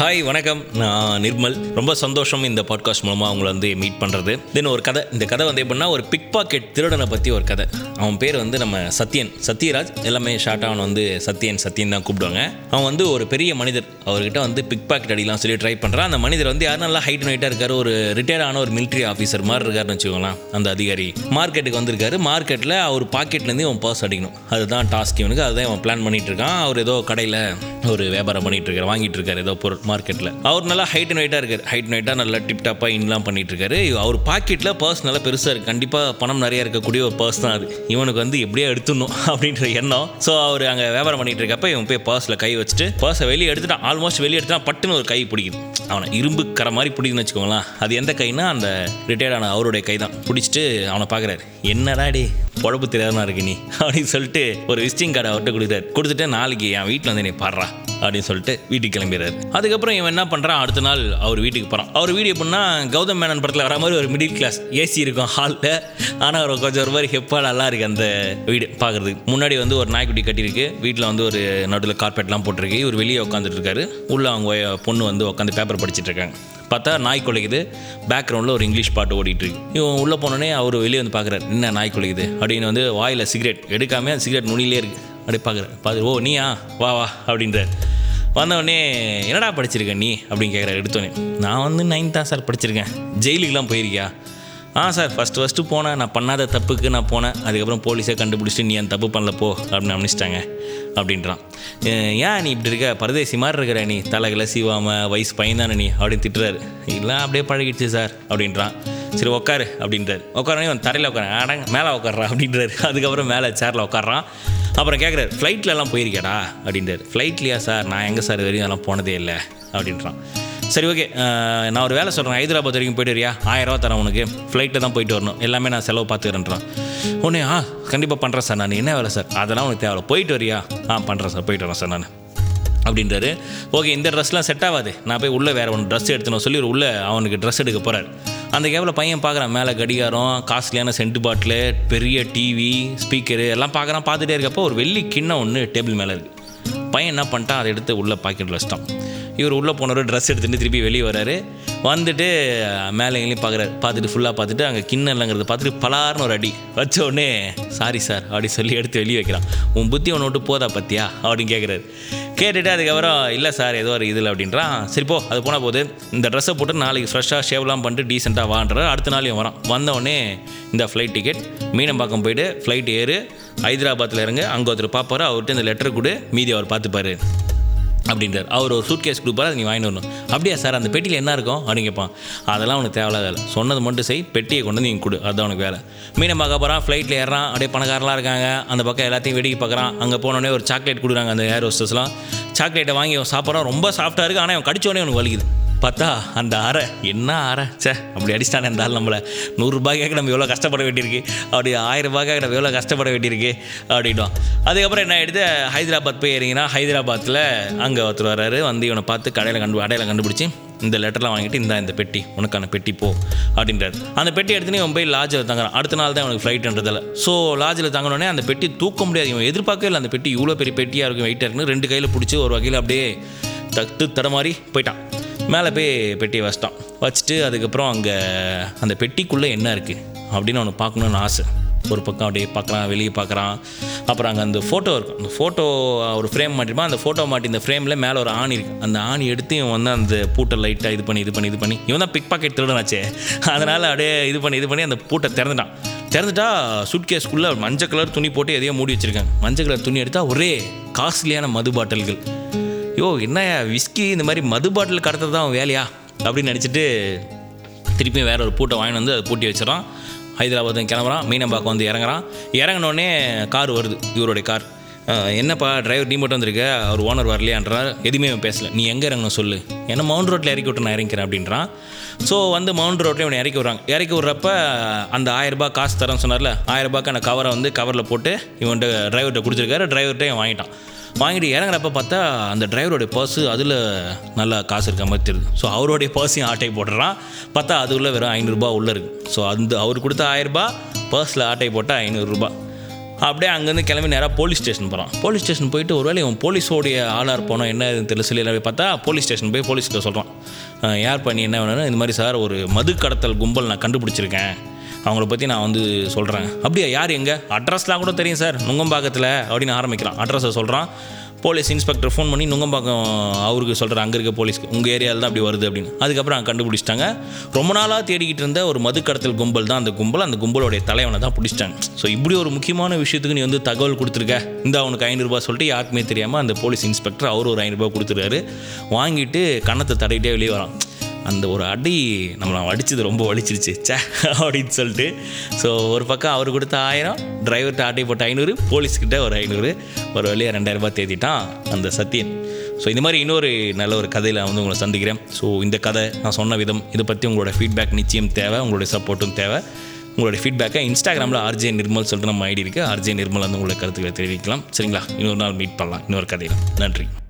Hi வணக்கம். நான் நிர்மல். ரொம்ப சந்தோஷம் இந்த பாட்காஸ்ட் மூலமாக அவங்கள வந்து மீட் பண்ணுறது தென் ஒரு கதை இந்த கதை வந்து எப்படின்னா ஒரு பிக் பாக்கெட் திருடனை பற்றி ஒரு கதை. அவன் பேர் வந்து நம்ம சத்யன். சத்யராஜ். எல்லாமே ஷார்ட்டாக அவன் வந்து சத்யன் சத்யன் தான் கூப்பிடுவாங்க. அவன் வந்து ஒரு பெரிய மனிதர். அவர்கிட்ட வந்து பிக் பாக்கெட் அடிக்கலாம் சொல்லி ட்ரை பண்ணுறான் அந்த மனிதர் வந்து யாரும் நல்லா ஹைட் நைட்டாக இருக்காரு. ஒரு ரிட்டையர் ஆன ஒரு மிலிட்ரி ஆஃபீஸர் மாதிரி இருக்காருன்னு வச்சுக்கோங்களேன் அந்த அதிகாரி. மார்க்கெட்டுக்கு வந்திருக்காரு. மார்க்கெட்டில் அவர் பாக்கெட்லேருந்து அவன் பர்ஸ் அடிக்கணும். அதுதான் டாஸ்க் இவனுக்கு. அதுதான் அவன் பிளான் பண்ணிகிட்டு இருக்கான். அவர் ஏதோ கடையில் ஒரு வியாபாரம் பண்ணிகிட்டு இருக்காரு. வாங்கிட்டு இருக்காரு. ஏதோ பொருள். மார்க்கெட்டில் அவர் நல்லா ஹைட் அண்ட் வெயிட்டாக இருக்கார். ஹைட் வெயிட்டாக நல்லா டிப்டாப்பாக இன்லாம் பண்ணிட்டு இருக்காரு அவர் பாக்கெட்டில் பர்ஸ் நல்லா பெருசாக இருக்குது கண்டிப்பாக பணம் நிறையா இருக்கக்கூடிய ஒரு பர்ஸ் தான் அது. இவனுக்கு வந்து எப்படியோ எடுத்துடணும் அப்படின்ற எண்ணம். ஸோ அவர் அங்கே வியாபாரம் பண்ணிட்டு இருக்கப்ப இவன் போய் பர்ஸில் கை வச்சுட்டு பர்ஸை வெளியே எடுத்துட்டான். ஆல்மோஸ்ட் வெளியே எடுத்துட்டான் பட்டுன்னு ஒரு கை பிடிக்குது. அவனை இரும்பு கரை மாதிரி பிடிக்குதுன்னு வச்சுக்கோங்களேன். அது எந்த கைனா அந்த ரிட்டையர்ட் ஆன அவருடைய கை தான். பிடிச்சிட்டு அவனை பார்க்குறாரு என்னடா டே பொழப்பு தெரியாதனா இருக்கு நீ? அப்படின்னு சொல்லிட்டு ஒரு விசிட்டிங் கார்டு அவர்கிட்ட கொடுத்தாரு கொடுத்துட்டு நாளைக்கு என் வீட்டில் வந்து நீ பாடுறா. அப்படின்னு சொல்லிட்டு வீட்டுக்கு கிளம்பிடுறாரு. அதுக்கப்புறம் இவன் என்ன பண்ணுறான் அடுத்த நாள் அவர் வீட்டுக்கு போகிறான் அவர் வீடு எப்படின்னா கௌதம் மேனன் படத்தில் வர மாதிரி ஒரு மிடில் கிளாஸ் ஏசி இருக்கும் ஹாலில் ஆனால் ஒரு கொஞ்சம் ஒரு மாதிரி ஹெப்பாக நல்லா இருக்கு அந்த வீடு பார்க்குறதுக்கு முன்னாடி வந்து ஒரு நாய்க்குட்டி கட்டியிருக்கு. வீட்டில் வந்து ஒரு நடுவில் கார்பெட்லாம் போட்டிருக்கு. இவர் வெளியே உட்காந்துட்டு இருக்காரு. உள்ள அவங்க பொண்ணு வந்து உட்காந்து பேப்பர் படிச்சுட்டு இருக்காங்க. பார்த்தா நாய் குலைக்குது. பேக்ரவுண்டில் ஒரு இங்கிலீஷ் பாட்டு ஓடிட்டு இருக்கு. இவன் உள்ளே போனோடனே அவர் வெளியே வந்து பார்க்குறாரு என்ன நாய் குலைக்குது? அப்படின்னு வந்து வாயில் சிகரெட் எடுக்காம அந்த சிகரெட் நுனிலே இருக்கு. அப்படியே பார்க்குறாரு பார்த்து ஓ நீயா? வா வா அப்படின்றார். வந்தவொடனே என்னடா படிச்சிருக்க நீ? அப்படின்னு கேட்குற எடுத்தோடனே நான் வந்து நைன்த்தாக சார் படிச்சிருக்கேன். ஜெயிலுக்குலாம் போயிருக்கியா? ஆ சார் ஃபஸ்ட்டு ஃபஸ்ட்டு போனேன். நான் பண்ணாத தப்புக்கு நான் போனேன். அதுக்கப்புறம் போலீஸே கண்டுபிடிச்சிட்டு நீ அந்த தப்பு பண்ணல போ. அப்படின்னு அனுப்பிச்சிட்டாங்க. அப்படின்றான். "ஏன், நீ இப்படி இருக்க? பரதேசி மாதிரி இருக்கிற நீ. தலைகளை சீவாமல் வயசு பையன்தானே நீ? அப்படின்னு திட்டுறாரு. இல்லை அப்படியே பழகிடுச்சு சார் அப்படின்றான். சரி உட்காரு அப்படின்றாரு. உட்காரனே அவன் தரையில் உட்காரன் அடங்க மேலே உட்கார்றா அப்படின்றாரு. அதுக்கப்புறம் மேலே சேரில் உட்கார்றான் அப்புறம் கேட்குறாரு ஃப்ளைட்லலாம் போயிருக்கேடா அப்படின்றாரு. ஃப்ளைட்லையா சார் நான் எங்கே சார் இது வரையும் அதெல்லாம் போனதே இல்லை. அப்படின்றான். சரி ஓகே நான் ஒரு வேலை சொல்கிறேன் ஹைதராபாத் வரைக்கும் போயிட்டு வரியா? ஆயிரரூவா தரேன் உனக்கு. ஃப்ளைட்டில் தான் போயிட்டு வரணும். எல்லாமே நான் செலவு பார்த்துக்கிறேன்றான். உடனே ஆ கண்டிப்பாக பண்ணுறேன் சார் நான். என்ன வேலை சார் அதெல்லாம் உனக்கு தேவை போயிட்டு வரியா? ஆ பண்ணுறேன் சார் போயிட்டு வரேன் சார் நான். அப்படின்றாரு. ஓகே இந்த ட்ரெஸ்லாம் செட் ஆகாது. நான் போய் உள்ளே வேறு ஒன்று ட்ரெஸ் எடுத்துன்னு சொல்லி ஒரு உள்ளே அவனுக்கு ட்ரெஸ் எடுக்க போகிறார் அந்த கேப்பில் பையன் பார்க்குறான் மேலே கடிகாரம் காஸ்ட்லியான சென்ட் பாட்டிலு பெரிய டிவி ஸ்பீக்கரு எல்லாம் பார்க்குறான் பார்த்துட்டே இருக்கப்போ ஒரு வெள்ளி கிண்ணம் ஒன்று டேபிள் மேலே இருக்குது பையன் என்ன பண்ணிட்டான் அதை எடுத்து உள்ளே பாக்கெட்டில் வச்சிட்டான். இவர் உள்ளே போனவர் ட்ரெஸ் எடுத்துகிட்டு திருப்பி வெளியே வராரு. வந்துட்டு மேலே எங்கேயும் பார்க்குறாரு பார்த்துட்டு ஃபுல்லாக பார்த்துட்டு அங்கே கிண்ணம் இல்லைங்கிறத பார்த்துட்டு பலார்னு ஒரு அடி வச்ச உடனே சாரி சார் அப்படி சொல்லி எடுத்து வெளியே வைக்கிறான். உன் புத்தி ஒன்று விட்டு போதா பத்தியா? அப்படின்னு கேட்குறாரு கேட்டுட்டு அதுக்கப்புறம் இல்லை சார் ஏதோ ஒரு இதில் அப்படின்றான். சரி போ அது போனால் போது இந்த ட்ரெஸ்ஸை போட்டு நாளைக்கு ஃப்ரெஷ்ஷாக ஷேவ்லாம் பண்ணிட்டு டீசெண்டாக வான்றார் அடுத்த நாளையும் வரான். வந்தவொடனே இந்த ஃப்ளைட் டிக்கெட் மீனம்பாக்கம் போயிட்டு ஃப்ளைட் ஏறு ஹைதராபாத்தில் இறங்கு அங்கே ஒருத்தர் பார்ப்பாரு அவர்கிட்ட இந்த லெட்டர் கொடு மீதி அவர் பார்த்துப்பாரு அப்படின்றார். அவர் ஒரு சூட் கேஸ் கொடுப்பாரு அதை நீ வாங்கிட்டு வரணும். அப்படியா சார் அந்த பெட்டியில் என்ன இருக்கும்? அப்படின்னு கேட்பான். அதெல்லாம் உனக்கு தேவையில்லாத வேலை. சொன்னது மட்டும் செய் பெட்டியை கொண்டு வந்து நீங்கள் கொடு. அதுதான் உனக்கு வேலை. மீனை பார்க்க போகிறான் ஃப்ளைட்டில் ஏறான் அப்படியே பணக்காரலாம் இருக்காங்க. அந்த பக்கம் எல்லாத்தையும் வெடிக்க பார்க்குறான். அங்கே போனோடனே ஒரு சாக்லேட் கொடுக்குறாங்க அந்த ஏர் ஹோஸ்டர்ஸ்லாம் சாக்லேட்டை வாங்கி அவன் சாப்பிட்றான். ரொம்ப சாஃப்ட்டாக இருக்குது ஆனால் அவன் கடிச்சோடனே அவனுக்கு வலிக்குது. பார்த்தா அந்த அறை என்ன அறை? சே அப்படி அடிச்சிட்டானே அந்த ஆள் நம்மளை. நூறுரூபாய்க்காக நம்ம எவ்வளோ கஷ்டப்பட வேண்டியிருக்கு? அப்படி ஆயிரம் ரூபாய்க்காக நம்ம எவ்வளோ கஷ்டப்பட வேண்டியிருக்கு? அப்படின்ட்டோம் அதுக்கப்புறம் என்ன ஆகிடுது ஹைதராபாத் போய் இறங்கினா ஹைதராபாத்தில் அங்கே ஒருத்தர் வர்றாரு. வந்து இவனை பார்த்து கடையில் கண்டு அடையாளம் கண்டுபிடிச்சி இந்த லெட்டர்லாம் வாங்கிட்டு இந்த இந்த பெட்டி உனக்கான பெட்டி போ அப்படின்றாரு. அந்த பெட்டி எடுத்துன்னு இவன் போய் லாஜில் தங்குறான். அடுத்த நாள் தான் அவனுக்கு ஃப்ளைட்ன்றதில் ஸோ லாட்ஜில் தங்கினோடனே அந்த பெட்டி தூக்க முடியாது. இவன் எதிர்பார்க்கவே இல்லை அந்த பெட்டி இவ்வளோ பெரிய பெட்டியாக இருக்கும் வெயிட்டாக இருக்குன்னு. ரெண்டு கையில் பிடிச்சி ஒரு வகையில் அப்படியே தட்டு தடமாறி போயிட்டான். மேலே போய் பெட்டியை வச்சிட்டான் வச்சுட்டு அதுக்கப்புறம் அங்கே அந்த பெட்டிக்குள்ளே என்ன இருக்குது அப்படின்னு அவனை பார்க்கணுன்னு ஆசை. ஒரு பக்கம் அப்படியே பார்க்குறான் வெளியே பார்க்குறான் அப்புறம் அங்கே அந்த ஃபோட்டோ இருக்கும். அந்த ஃபோட்டோ ஒரு ஃப்ரேம் மாட்டிருப்பான் அந்த ஃபோட்டோ மாட்டி இந்த ஃப்ரேமில் மேலே ஒரு ஆணி இருக்கு. அந்த ஆணி எடுத்து இவன் வந்து அந்த பூட்டை லைட்டாக இது பண்ணி இது பண்ணி இது பண்ணி இவன் தான் பிக் பாக்கெட் திருடனாச்சே. அதனால் அப்படியே இது பண்ணி இது பண்ணி அந்த பூட்டை திறந்துட்டான். திறந்துட்டா சுட்கேஸ்க்குள்ளே மஞ்சள் கலர் துணி போட்டு எதையோ மூடி வச்சுருக்காங்க. மஞ்சள் கலர் துணி எடுத்தால் ஒரே காஸ்ட்லியான மது பாட்டில்கள் யோ என்ன விஸ்கி இந்த மாதிரி மது பாட்டில் கடத்துறது தான் வேலையா? அப்படின்னு நினச்சிட்டு திருப்பியும் வேற ஒரு பூட்டை வாங்கிட்டு வந்து அதை பூட்டி வச்சிடறான். ஹைதராபாத் கிளம்புறான். மீனம்பாக்கம் வந்து இறங்குறான். இறங்கினோடனே கார் வருது. இவருடைய கார். என்னப்பா டிரைவர் நீ மட்டும் வந்திருக்க? அவர் ஓனர் வரலையான்றார். எதுவுமே அவன் பேசல. நீ எங்கே இறங்கணும் சொல்லு. என்ன மவுண்ட் ரோட்டில் இறக்கி விட்டு நான் இறங்கிக்கிறேன் அப்படின்றான். ஸோ வந்து மவுண்ட் ரோட்டில் இவனை இறக்கி விட்றாங்க. இறக்கி விட்றப்ப அந்த ஆயிரரூபா காசு தரேன்னு சொன்னார்ல. ஆயிரரூபாக்கான கவரை வந்து கவரில் போட்டு இவன்கிட்ட டிரைவர்கிட்ட கொடுத்துருக்காரு. டிரைவர்கிட்ட வாங்கிட்டான். வாங்கிட்டு இறங்குறப்ப பார்த்தா அந்த டிரைவரோடைய பர்ஸு அதில் நல்லா காசு இருக்க மாதிரி தெரியுது. ஸோ அவருடைய பர்ஸையும் ஆட்டை போட்டுறான் பார்த்தா அது உள்ளே வெறும் ஐநூறுரூபா உள்ளே இருக்குது ஸோ அந்த அவர் கொடுத்த ஆயிரரூபா பர்ஸில் ஆட்டை போட்டால் ஐநூறுரூபா அப்படியே அங்கேருந்து கிளம்பி நேராக போலீஸ் ஸ்டேஷன் போகிறான் போலீஸ் ஸ்டேஷன் போயிட்டு ஒருவேளை இவன் போலீஸோடைய ஆளாக இருப்பானோ என்ன ஏதுன்னு தெரியல. சொல்லி எல்லாரும் பார்த்தா போலீஸ் ஸ்டேஷன் போய் போலீஸ்கிட்ட சொல்கிறான் யார் பண்ணி என்ன வேணும்னா? இந்த மாதிரி சார் ஒரு மது கடத்தல் கும்பல் நான் கண்டுபிடிச்சிருக்கேன். அவங்கள பற்றி நான் வந்து சொல்கிறேன் அப்படியா யார் எங்கே? அட்ரஸ்லாம் கூட தெரியும் சார். நுங்கம்பாக்கத்தில் அப்படின்னு ஆரம்பிக்கிறான் அட்ரஸை சொல்கிறான் போலீஸ் இன்ஸ்பெக்டர் ஃபோன் பண்ணி நுங்கம்பாக்கம் அவருக்கு சொல்கிறார் அங்கே இருக்க போலீஸ்க்கு. உங்கள் ஏரியாவில் தான் அப்படி வருது அப்படின்னு. அதுக்கப்புறம் அவங்க கண்டுபிடிச்சிட்டாங்க. ரொம்ப நாளாக தேடிக்கிட்டு இருந்த ஒரு மது கடத்தல் கும்பல் தான் அந்த கும்பல். அந்த கும்பலோடைய தலைவனை தான் பிடிச்சிட்டாங்க. ஸோ இப்படி ஒரு முக்கியமான விஷயத்துக்கு நீ வந்து தகவல் கொடுத்துருக்க. இந்த அவனுக்கு ஐநூறுரூபா சொல்லிட்டு யாருக்குமே தெரியாமல் அந்த போலீஸ் இன்ஸ்பெக்டர் அவர் ஒரு ஐநூறுரூபா கொடுத்துருக்காரு. வாங்கிட்டு கன்னத்தை தடையிட்டே வெளியே வரான். அந்த ஒரு அடி நம்மளை அடித்தது ரொம்ப வலிச்சிருச்சு. சே அப்படின்னு சொல்லிட்டு. ஸோ ஒரு பக்கம் அவர் கொடுத்த ஆயிரம் டிரைவர்கிட்ட ஆட்டை போட்ட ஐநூறு போலீஸ்கிட்ட ஒரு ஐநூறு. ஒரு வழியாக ரெண்டாயிரம் ரூபாய் தேதிட்டான் அந்த சத்யன். ஸோ இந்த மாதிரி இன்னொரு நல்ல ஒரு கதையில் வந்து உங்களை சந்திக்கிறேன். ஸோ இந்த கதை நான் சொன்ன விதம் இதை பற்றி உங்களோட ஃபீட்பேக் நிச்சயம் தேவை உங்களுடைய சப்போர்ட்டும் தேவை. உங்களுடைய ஃபீட்பேக்கை இன்ஸ்டாகிராமில் ஆர்ஜே நிர்மல் சொல்லிட்டு நம்ம ஐடி இருக்குது ஆர்ஜே நிர்மல் வந்து உங்களுடைய கருத்துக்களை தெரிவிக்கலாம். சரிங்களா? இன்னொரு நாள் மீட் பண்ணலாம். இன்னொரு கதையில். நன்றி.